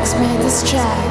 makes me this track.